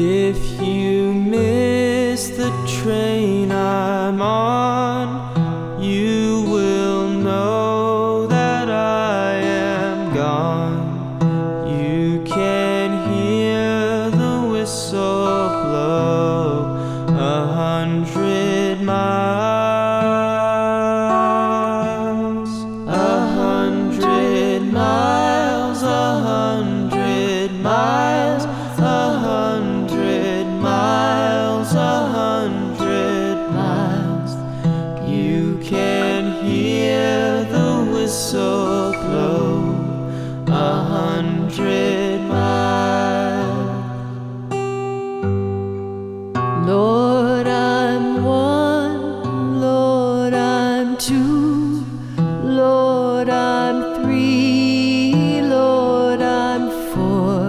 If you miss the train I'm on, you will know that I am gone. You can hear the whistle blow a hundred miles, a hundred miles, a hundred miles. Lord, I'm one, Lord, I'm two, Lord, I'm three, Lord, I'm four,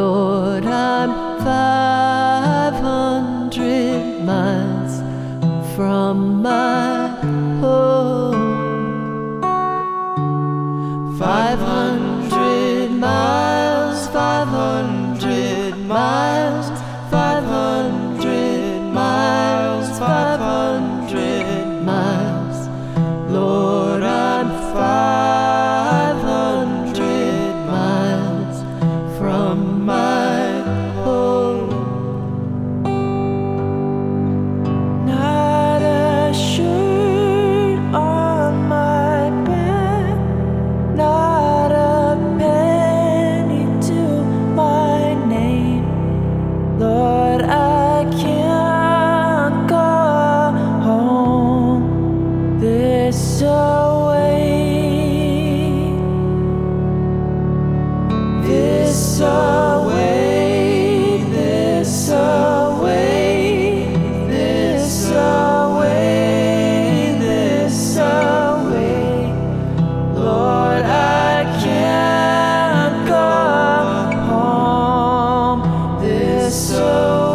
Lord, I'm five hundred miles from my home. Five hundred miles, five hundred miles. this away, this away, this away, this away, this away. Lord, I can't go home this away.